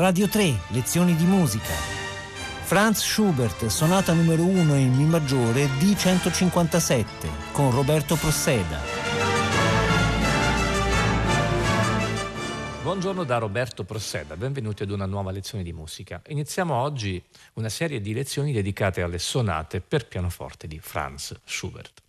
Radio 3, lezioni di musica. Franz Schubert, sonata numero 1 in Mi maggiore D157 con Roberto Prosseda. Buongiorno da Roberto Prosseda, benvenuti ad una nuova lezione di musica. Iniziamo oggi una serie di lezioni dedicate alle sonate per pianoforte di Franz Schubert.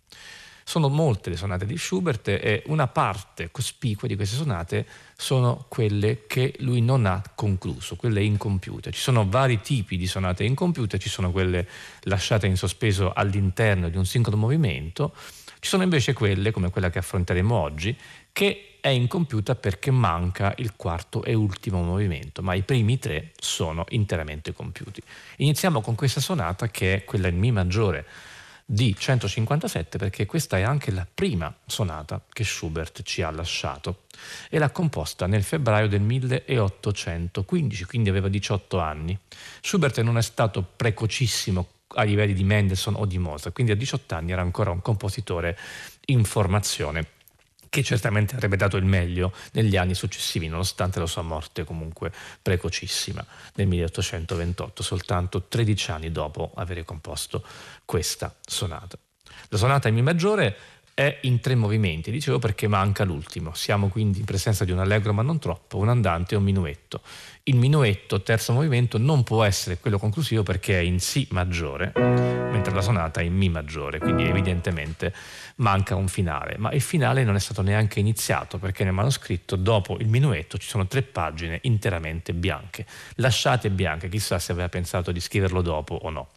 Sono molte le sonate di Schubert e una parte cospicua di queste sonate sono quelle che lui non ha concluso, quelle incompiute. Ci sono vari tipi di sonate incompiute, ci sono quelle lasciate in sospeso all'interno di un singolo movimento, ci sono invece quelle, come quella che affronteremo oggi, che è incompiuta perché manca il quarto e ultimo movimento, ma i primi tre sono interamente compiuti. Iniziamo con questa sonata che è quella in Mi maggiore di 157 perché questa è anche la prima sonata che Schubert ci ha lasciato e l'ha composta nel febbraio del 1815, quindi aveva 18 anni. Schubert non è stato precocissimo a livelli di Mendelssohn o di Mozart, quindi a 18 anni era ancora un compositore in formazione che certamente avrebbe dato il meglio negli anni successivi, nonostante la sua morte comunque precocissima nel 1828, soltanto 13 anni dopo aver composto questa sonata. La sonata in Mi maggiore è in tre movimenti, dicevo perché manca l'ultimo. Siamo quindi in presenza di un allegro ma non troppo, un andante e un minuetto. Il minuetto, terzo movimento, non può essere quello conclusivo perché è in Si maggiore, mentre la sonata è in Mi maggiore, quindi evidentemente manca un finale. Ma il finale non è stato neanche iniziato perché nel manoscritto, dopo il minuetto, ci sono tre pagine interamente bianche, lasciate bianche, chissà se aveva pensato di scriverlo dopo o no.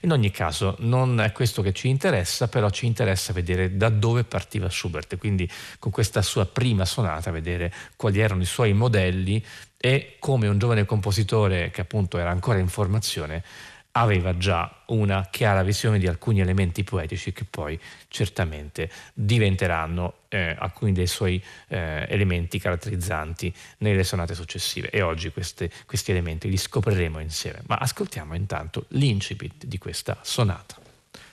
In ogni caso, non è questo che ci interessa, però ci interessa vedere da dove partiva Schubert, quindi con questa sua prima sonata vedere quali erano i suoi modelli e come un giovane compositore che appunto era ancora in formazione aveva già una chiara visione di alcuni elementi poetici che poi certamente diventeranno eh, alcuni dei suoi eh, elementi caratterizzanti nelle sonate successive e oggi queste, questi elementi li scopriremo insieme. Ma ascoltiamo intanto l'incipit di questa sonata.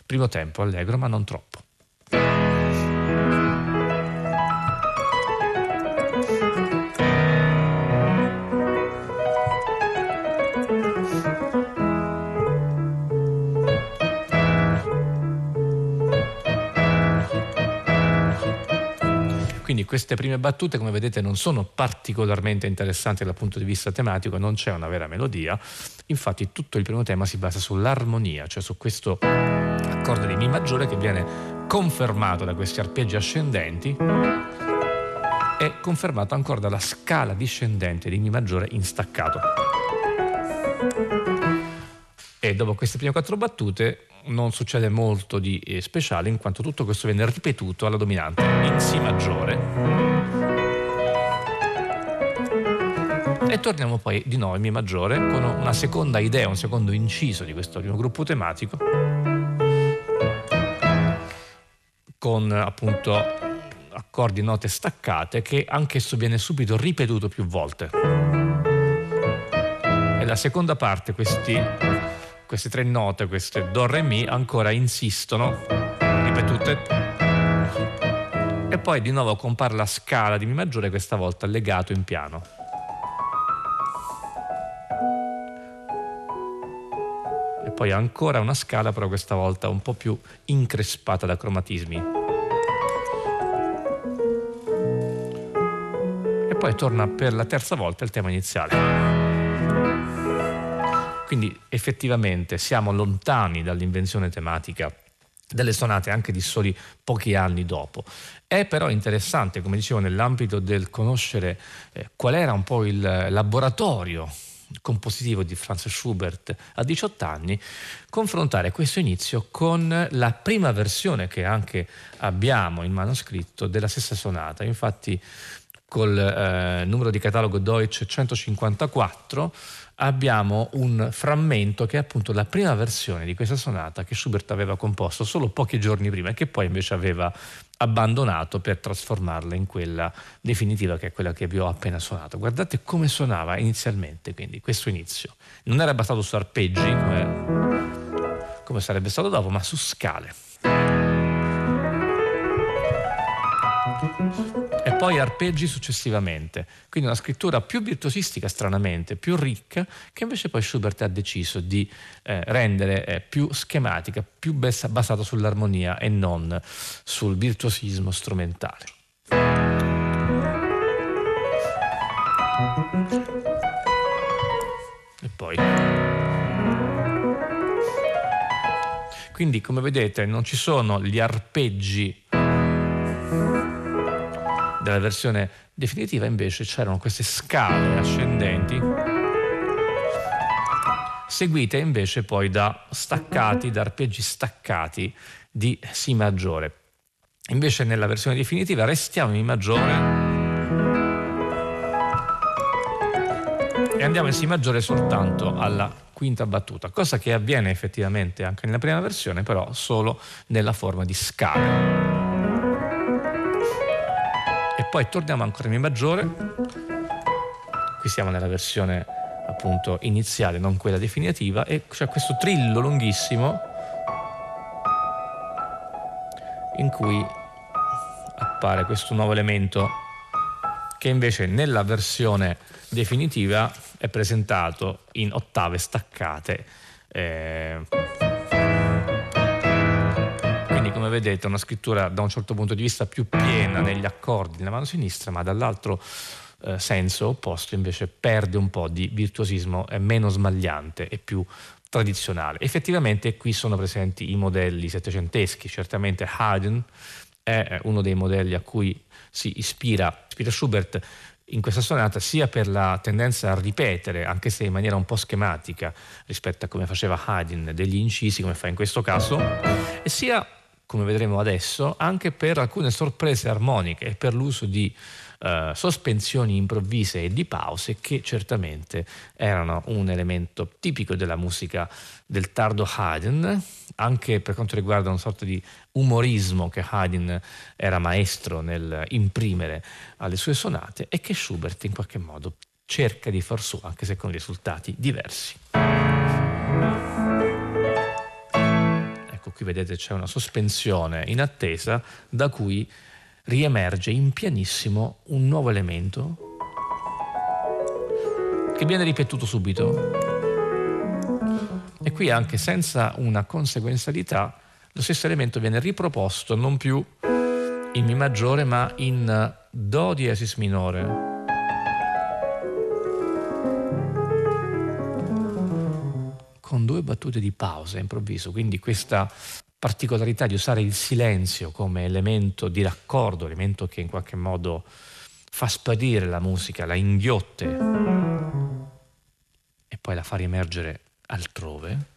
Primo tempo allegro ma non troppo. Quindi queste prime battute, come vedete, non sono particolarmente interessanti dal punto di vista tematico, non c'è una vera melodia, infatti tutto il primo tema si basa sull'armonia, cioè su questo accordo di Mi maggiore che viene confermato da questi arpeggi ascendenti e confermato ancora dalla scala discendente di Mi maggiore in staccato. E dopo queste prime quattro battute non succede molto di eh, speciale in quanto tutto questo viene ripetuto alla dominante in Si maggiore. E torniamo poi di nuovo in Mi maggiore con una seconda idea, un secondo inciso di questo primo gruppo tematico con appunto accordi note staccate che anch'esso viene subito ripetuto più volte. E la seconda parte, questi queste tre note, queste Do, Re, Mi, ancora insistono, ripetute. E poi di nuovo compare la scala di Mi maggiore, questa volta legato in piano. E poi ancora una scala, però questa volta un po' più increspata da cromatismi. E poi torna per la terza volta il tema iniziale. Quindi effettivamente siamo lontani dall'invenzione tematica delle sonate anche di soli pochi anni dopo. È però interessante, come dicevo, nell'ambito del conoscere eh, qual era un po' il laboratorio compositivo di Franz Schubert a 18 anni, confrontare questo inizio con la prima versione che anche abbiamo in manoscritto della stessa sonata. Infatti col eh, numero di catalogo Deutsch 154 abbiamo un frammento che è appunto la prima versione di questa sonata che Schubert aveva composto solo pochi giorni prima e che poi invece aveva abbandonato per trasformarla in quella definitiva che è quella che vi ho appena suonato. Guardate come suonava inizialmente, quindi questo inizio. Non era basato su arpeggi come, come sarebbe stato dopo, ma su scale. E poi arpeggi successivamente. Quindi una scrittura più virtuosistica, stranamente, più ricca, che invece poi Schubert ha deciso di eh, rendere eh, più schematica, più basata sull'armonia e non sul virtuosismo strumentale. E poi. Quindi, come vedete, non ci sono gli arpeggi della versione definitiva, invece c'erano queste scale ascendenti seguite invece poi da staccati, da arpeggi staccati di Si maggiore. Invece nella versione definitiva restiamo in Mi maggiore e andiamo in Si maggiore soltanto alla quinta battuta, cosa che avviene effettivamente anche nella prima versione, però solo nella forma di scale. Poi torniamo ancora in Mi maggiore, qui siamo nella versione appunto iniziale, non quella definitiva, e c'è questo trillo lunghissimo in cui appare questo nuovo elemento che invece nella versione definitiva è presentato in ottave staccate. Eh, come vedete una scrittura da un certo punto di vista più piena negli accordi nella mano sinistra, ma dall'altro eh, senso opposto invece perde un po' di virtuosismo, è meno smagliante e più tradizionale. Effettivamente qui sono presenti i modelli settecenteschi, certamente Haydn è uno dei modelli a cui si ispira, ispira Schubert in questa sonata sia per la tendenza a ripetere, anche se in maniera un po' schematica rispetto a come faceva Haydn, degli incisi come fa in questo caso, e sia, come vedremo adesso, anche per alcune sorprese armoniche e per l'uso di uh, sospensioni improvvise e di pause che certamente erano un elemento tipico della musica del tardo Haydn, anche per quanto riguarda una sorta di umorismo che Haydn era maestro nel imprimere alle sue sonate e che Schubert in qualche modo cerca di far suo, anche se con risultati diversi. Qui vedete c'è una sospensione in attesa da cui riemerge in pianissimo un nuovo elemento che viene ripetuto subito. E qui anche senza una conseguenzialità lo stesso elemento viene riproposto non più in Mi maggiore ma in Do diesis minore. Due battute di pausa improvviso, quindi questa particolarità di usare il silenzio come elemento di raccordo, elemento che in qualche modo fa sparire la musica, la inghiotte e poi la fa riemergere altrove,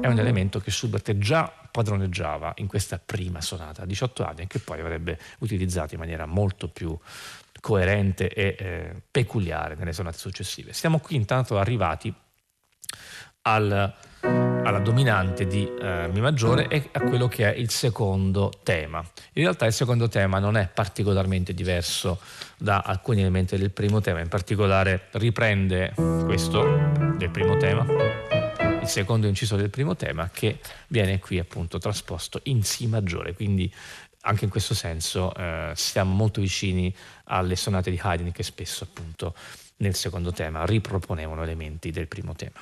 è un elemento che Schubert già padroneggiava in questa prima sonata a 18 anni e che poi avrebbe utilizzato in maniera molto più coerente e eh, peculiare nelle sonate successive. Siamo qui intanto arrivati al alla dominante di eh, Mi maggiore e a quello che è il secondo tema. In realtà il secondo tema non è particolarmente diverso da alcuni elementi del primo tema, in particolare riprende questo del primo tema, il secondo inciso del primo tema che viene qui appunto trasposto in Si maggiore, quindi anche in questo senso eh, siamo molto vicini alle sonate di Haydn che spesso appunto nel secondo tema riproponevano elementi del primo tema.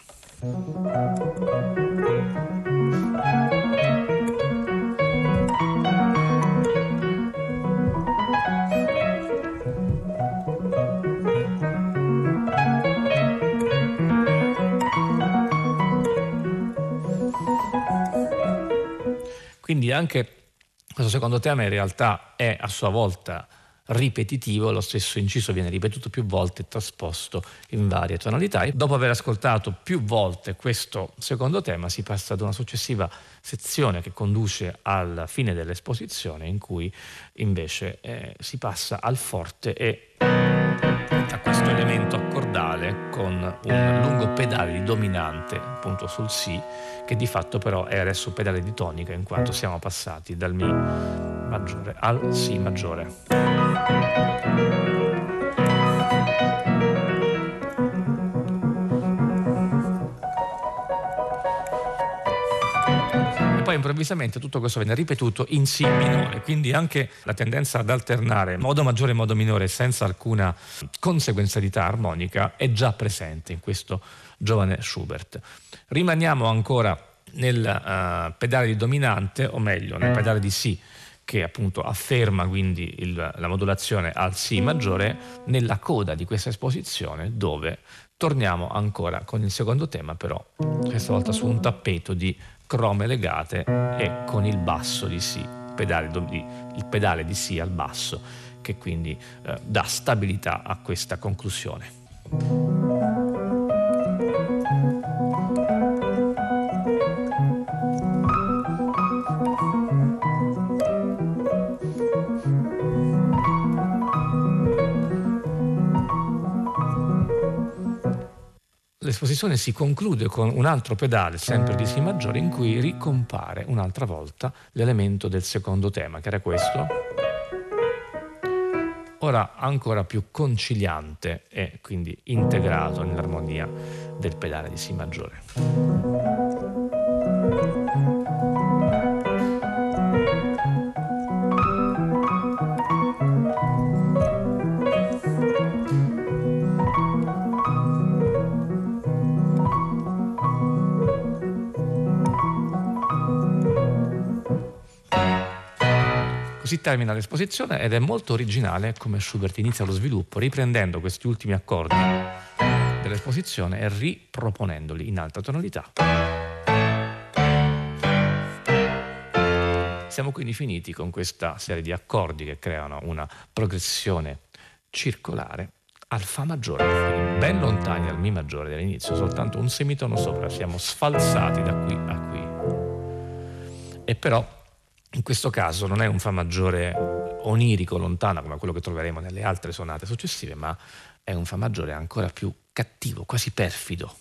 Quindi anche questo secondo tema in realtà è a sua volta ripetitivo, lo stesso inciso viene ripetuto più volte e trasposto in varie tonalità. E dopo aver ascoltato più volte questo secondo tema si passa ad una successiva sezione che conduce alla fine dell'esposizione in cui invece eh, si passa al forte e a questo elemento accordale con un lungo pedale di dominante appunto sul Si che di fatto però è adesso pedale di tonica in quanto siamo passati dal Mi maggiore al Si maggiore. Improvvisamente tutto questo viene ripetuto in Si minore, quindi anche la tendenza ad alternare modo maggiore e modo minore senza alcuna conseguenzialità armonica è già presente in questo giovane Schubert. Rimaniamo ancora nel uh, pedale di dominante, o meglio, nel pedale di Si che appunto afferma quindi il, la modulazione al Si maggiore nella coda di questa esposizione dove torniamo ancora con il secondo tema però questa volta su un tappeto di crome legate e con il basso di Si, pedale, il pedale di Si al basso che quindi eh, dà stabilità a questa conclusione. L'esposizione si conclude con un altro pedale, sempre di Si maggiore, in cui ricompare un'altra volta l'elemento del secondo tema, che era questo. Ora ancora più conciliante e quindi integrato nell'armonia del pedale di Si maggiore. Termina l'esposizione ed è molto originale come Schubert inizia lo sviluppo riprendendo questi ultimi accordi dell'esposizione e riproponendoli in alta tonalità. Siamo quindi finiti con questa serie di accordi che creano una progressione circolare al Fa maggiore, ben lontani dal Mi maggiore dell'inizio, soltanto un semitono sopra, siamo sfalsati da qui a qui. E però in questo caso non è un Fa maggiore onirico, lontano, come quello che troveremo nelle altre sonate successive, ma è un Fa maggiore ancora più cattivo, quasi perfido.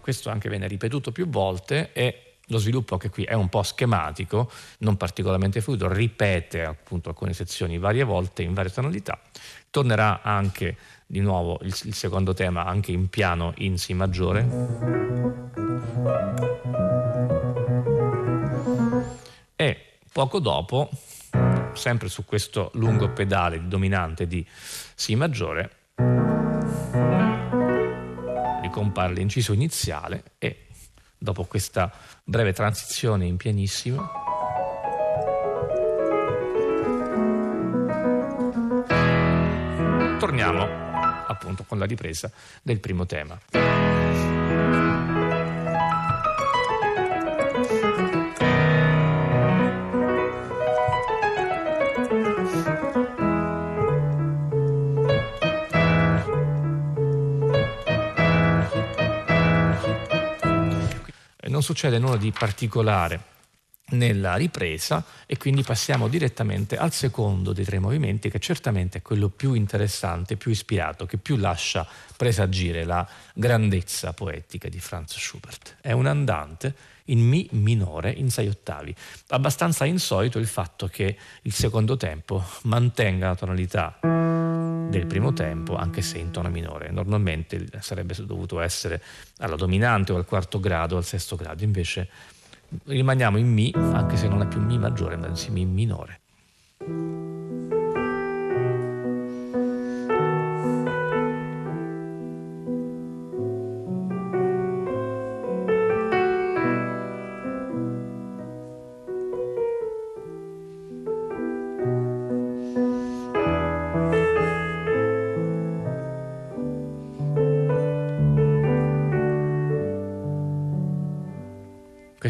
Questo anche viene ripetuto più volte e lo sviluppo anche qui è un po' schematico, non particolarmente fluido, ripete appunto alcune sezioni varie volte in varie tonalità. Tornerà anche di nuovo il, il secondo tema anche in piano in Si maggiore. E poco dopo, sempre su questo lungo pedale dominante di Si maggiore, ricompare l'inciso iniziale e dopo questa breve transizione in pianissimo. Torniamo appunto con la ripresa del primo tema. Non succede nulla di particolare nella ripresa e quindi passiamo direttamente al secondo dei tre movimenti che certamente è quello più interessante, più ispirato, che più lascia presagire la grandezza poetica di Franz Schubert. È un andante in Mi minore in sei ottavi. Abbastanza insolito il fatto che il secondo tempo mantenga la tonalità del primo tempo, anche se in tono minore. Normalmente sarebbe dovuto essere alla dominante o al quarto grado o al sesto grado, invece rimaniamo in Mi, anche se non è più Mi maggiore, ma in Mi minore.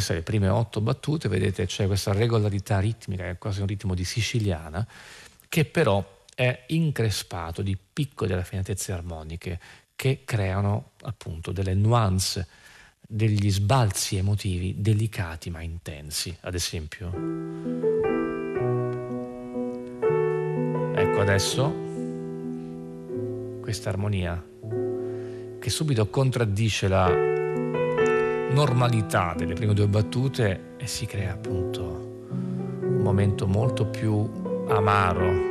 Queste le prime otto battute, vedete c'è questa regolarità ritmica, è quasi un ritmo di siciliana, che però è increspato di piccole raffinatezze armoniche che creano appunto delle nuance, degli sbalzi emotivi delicati ma intensi. Ad esempio, ecco adesso questa armonia che subito contraddice la normalità delle prime due battute e si crea appunto un momento molto più amaro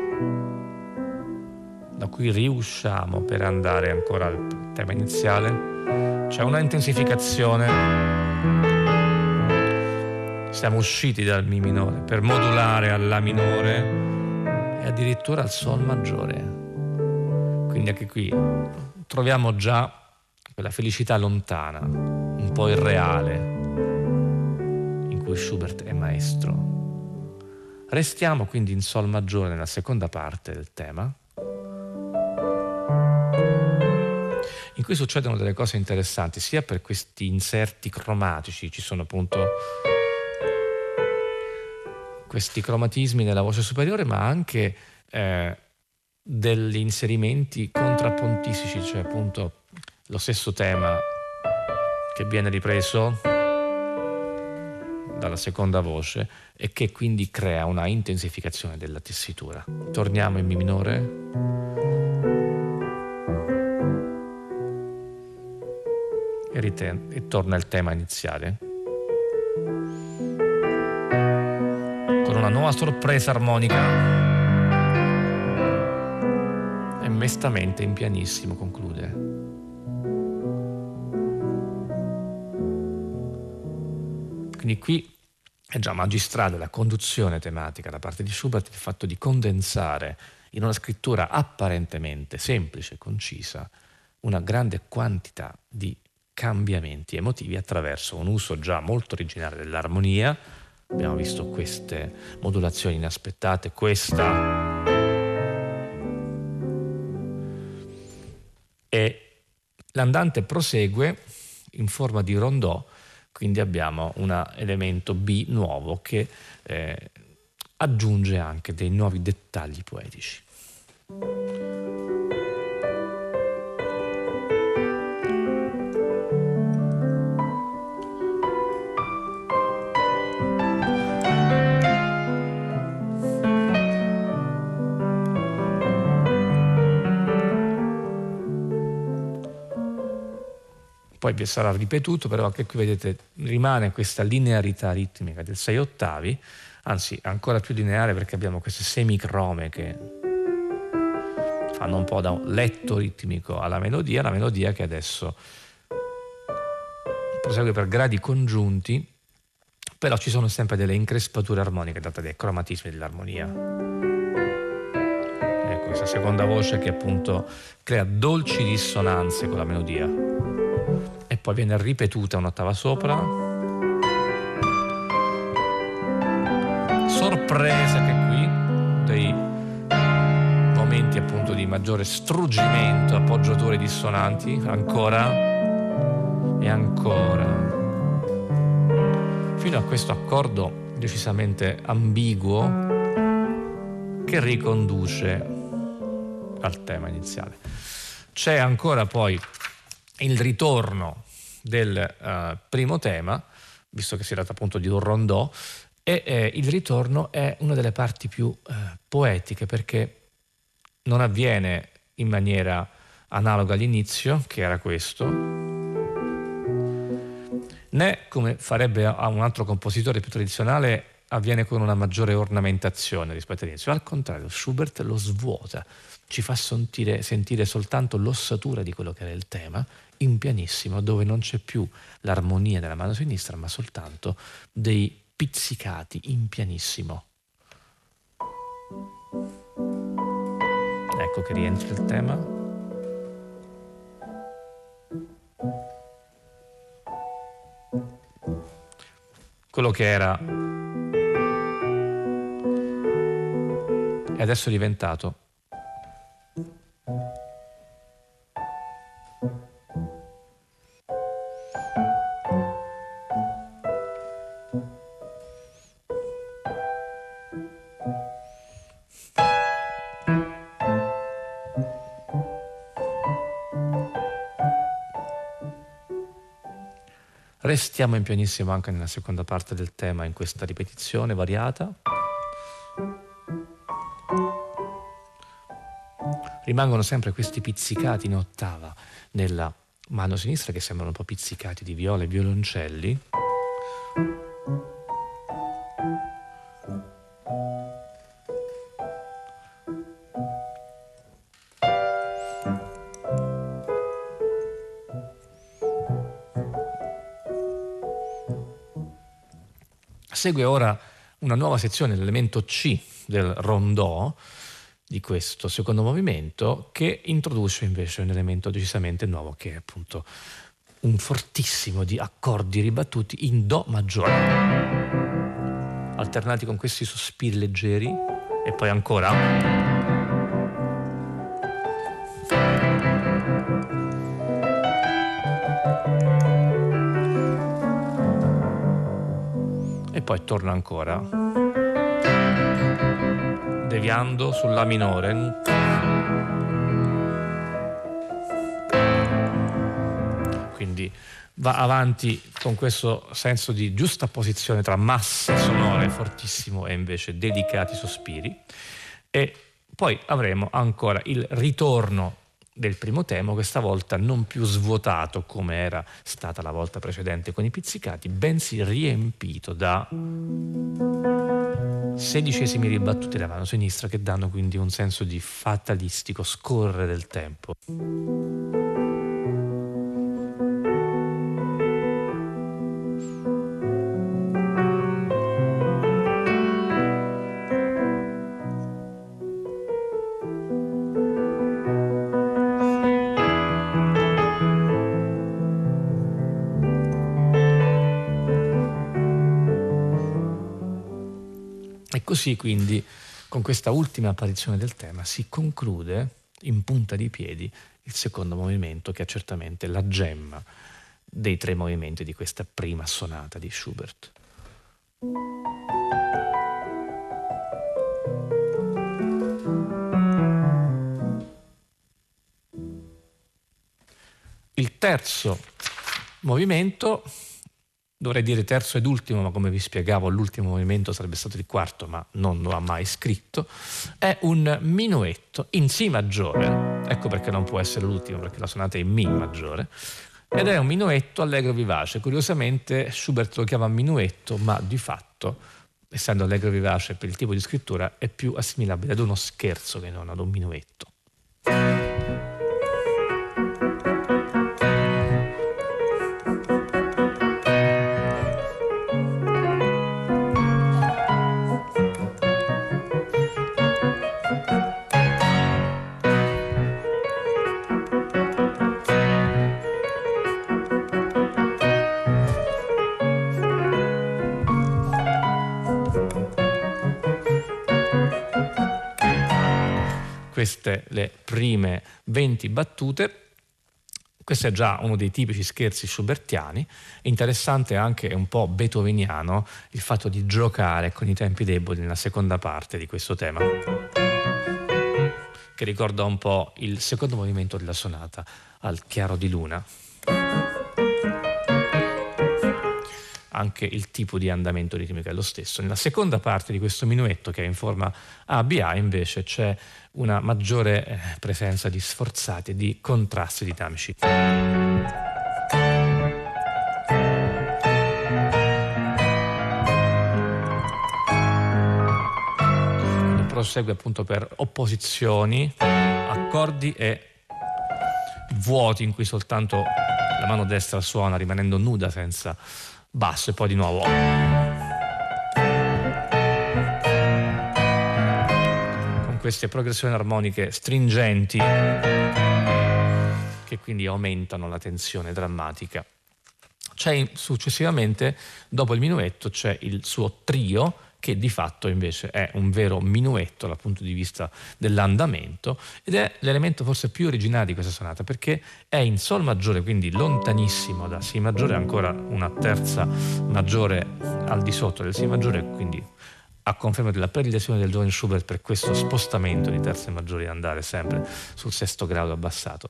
da cui riusciamo per andare ancora al tema iniziale, c'è una intensificazione. Siamo usciti dal Mi minore per modulare al La minore e addirittura al Sol maggiore. Quindi anche qui troviamo già quella felicità lontana, un po' irreale, in cui Schubert è maestro. Restiamo quindi in Sol maggiore nella seconda parte del tema in cui succedono delle cose interessanti, sia per questi inserti cromatici, ci sono appunto questi cromatismi nella voce superiore, ma anche eh, degli inserimenti contrappontisici, cioè appunto lo stesso tema che viene ripreso dalla seconda voce e che quindi crea una intensificazione della tessitura. Torniamo in Mi minore. e, riten- e torna il tema iniziale. Con una nuova sorpresa armonica. E mestamente in pianissimo conclude. Quindi qui è già magistrale la conduzione tematica da parte di Schubert, il fatto di condensare in una scrittura apparentemente semplice e concisa una grande quantità di cambiamenti emotivi attraverso un uso già molto originale dell'armonia. Abbiamo visto queste modulazioni inaspettate, questa e l'andante prosegue in forma di rondò, quindi abbiamo un elemento B nuovo che eh, aggiunge anche dei nuovi dettagli poetici. Poi vi sarà ripetuto, però anche qui vedete rimane questa linearità ritmica del 6 ottavi, anzi ancora più lineare perché abbiamo queste semicrome che fanno un po' da un letto ritmico alla melodia, la melodia che adesso prosegue per gradi congiunti, però ci sono sempre delle increspature armoniche date dai cromatismi dell'armonia. Ecco, questa seconda voce che appunto crea dolci dissonanze con la melodia poi viene ripetuta un'ottava sopra. Sorpresa che qui dei momenti appunto di maggiore struggimento, appoggiature dissonanti, ancora e ancora. Fino a questo accordo decisamente ambiguo che riconduce al tema iniziale. C'è ancora poi il ritorno del uh, primo tema, visto che si tratta appunto di un rondò, e eh, il ritorno è una delle parti più eh, poetiche perché non avviene in maniera analoga all'inizio, che era questo, né come farebbe a un altro compositore più tradizionale avviene con una maggiore ornamentazione rispetto all'inizio. Al contrario, Schubert lo svuota, ci fa sentire, sentire soltanto l'ossatura di quello che era il tema in pianissimo dove non c'è più l'armonia della mano sinistra ma soltanto dei pizzicati in pianissimo. Ecco che rientra il tema. Quello che era è adesso diventato Restiamo in pianissimo anche nella seconda parte del tema in questa ripetizione variata. Rimangono sempre questi pizzicati in ottava nella mano sinistra che sembrano un po' pizzicati di viola e violoncelli. Segue ora una nuova sezione, l'elemento C del rondò di questo secondo movimento che introduce invece un elemento decisamente nuovo che è appunto un fortissimo di accordi ribattuti in Do maggiore, alternati con questi sospiri leggeri e poi ancora. Poi torna ancora, deviando sul La minore. quindi va avanti con questo senso di giusta posizione tra masse sonore fortissimo e invece delicati sospiri e poi avremo ancora il ritorno del primo tema, questa volta non più svuotato come era stata la volta precedente con i pizzicati, bensì riempito da sedicesimi ribattuti da mano sinistra che danno quindi un senso di fatalistico scorrere del tempo. Così quindi con questa ultima apparizione del tema si conclude in punta di piedi il secondo movimento che è certamente la gemma dei tre movimenti di questa prima sonata di Schubert. Il terzo movimento dovrei dire terzo ed ultimo, ma come vi spiegavo l'ultimo movimento sarebbe stato il quarto, ma non lo ha mai scritto, è un minuetto in Si maggiore, ecco perché non può essere l'ultimo, perché la sonata è in Mi maggiore, ed è un minuetto allegro vivace. Curiosamente Schubert lo chiama minuetto, ma di fatto, essendo allegro vivace per il tipo di scrittura, è più assimilabile ad uno scherzo che non ad un minuetto. Queste le prime 20 battute. Questo è già uno dei tipici scherzi schubertiani. Interessante anche un po' beethoveniano il fatto di giocare con i tempi deboli nella seconda parte di questo tema, che ricorda un po' il secondo movimento della sonata al chiaro di luna anche il tipo di andamento ritmico è lo stesso. Nella seconda parte di questo minuetto, che è in forma ABA, invece c'è una maggiore eh, presenza di sforzati e di contrasti dinamici. prosegue appunto per opposizioni, accordi e vuoti in cui soltanto la mano destra suona rimanendo nuda senza basso e poi di nuovo. Con queste progressioni armoniche stringenti che quindi aumentano la tensione drammatica. C'è successivamente, dopo il minuetto, c'è il suo trio che di fatto invece è un vero minuetto dal punto di vista dell'andamento ed è l'elemento forse più originale di questa sonata perché è in Sol maggiore, quindi lontanissimo da Si maggiore, ancora una terza maggiore al di sotto del Si maggiore, quindi a conferma della predilezione del giovane Schubert per questo spostamento di terze maggiori andare sempre sul sesto grado abbassato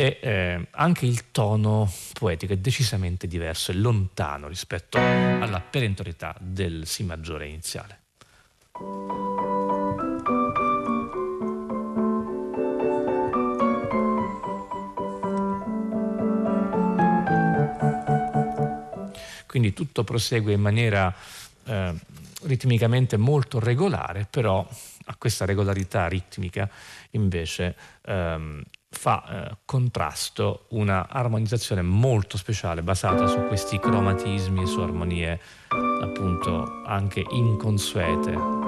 e eh, anche il tono poetico è decisamente diverso, è lontano rispetto alla perentorietà del Si maggiore iniziale. Quindi tutto prosegue in maniera eh, ritmicamente molto regolare, però a questa regolarità ritmica invece ehm, fa eh, contrasto una armonizzazione molto speciale basata su questi cromatismi, su armonie appunto anche inconsuete.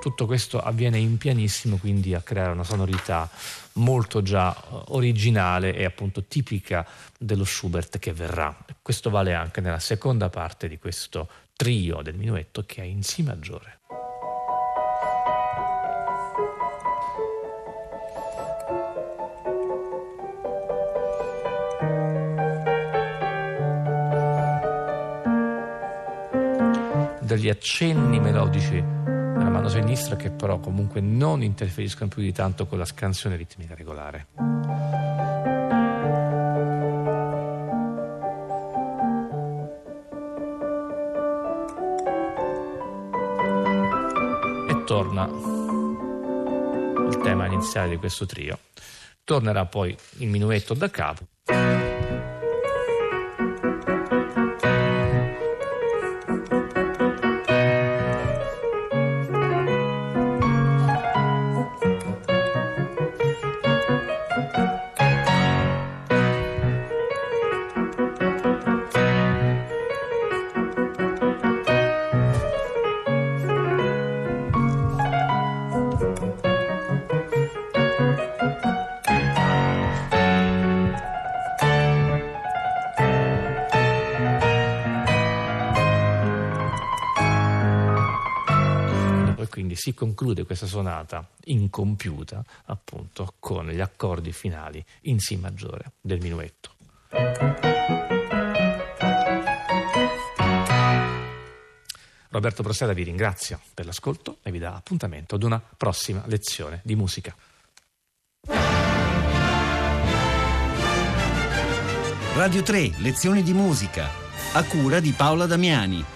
Tutto questo avviene in pianissimo, quindi a creare una sonorità molto già eh, originale e appunto tipica dello Schubert che verrà. Questo vale anche nella seconda parte di questo trio del minuetto che è in Si maggiore. Degli accenni melodici nella mano sinistra che però comunque non interferiscono più di tanto con la scansione ritmica regolare. E torna il tema iniziale di questo trio. Tornerà poi il minuetto da capo. Si conclude questa sonata incompiuta appunto con gli accordi finali in Si maggiore del minuetto. Roberto Proseda vi ringrazio per l'ascolto e vi dà appuntamento ad una prossima lezione di musica. Radio 3, lezioni di musica, a cura di Paola Damiani.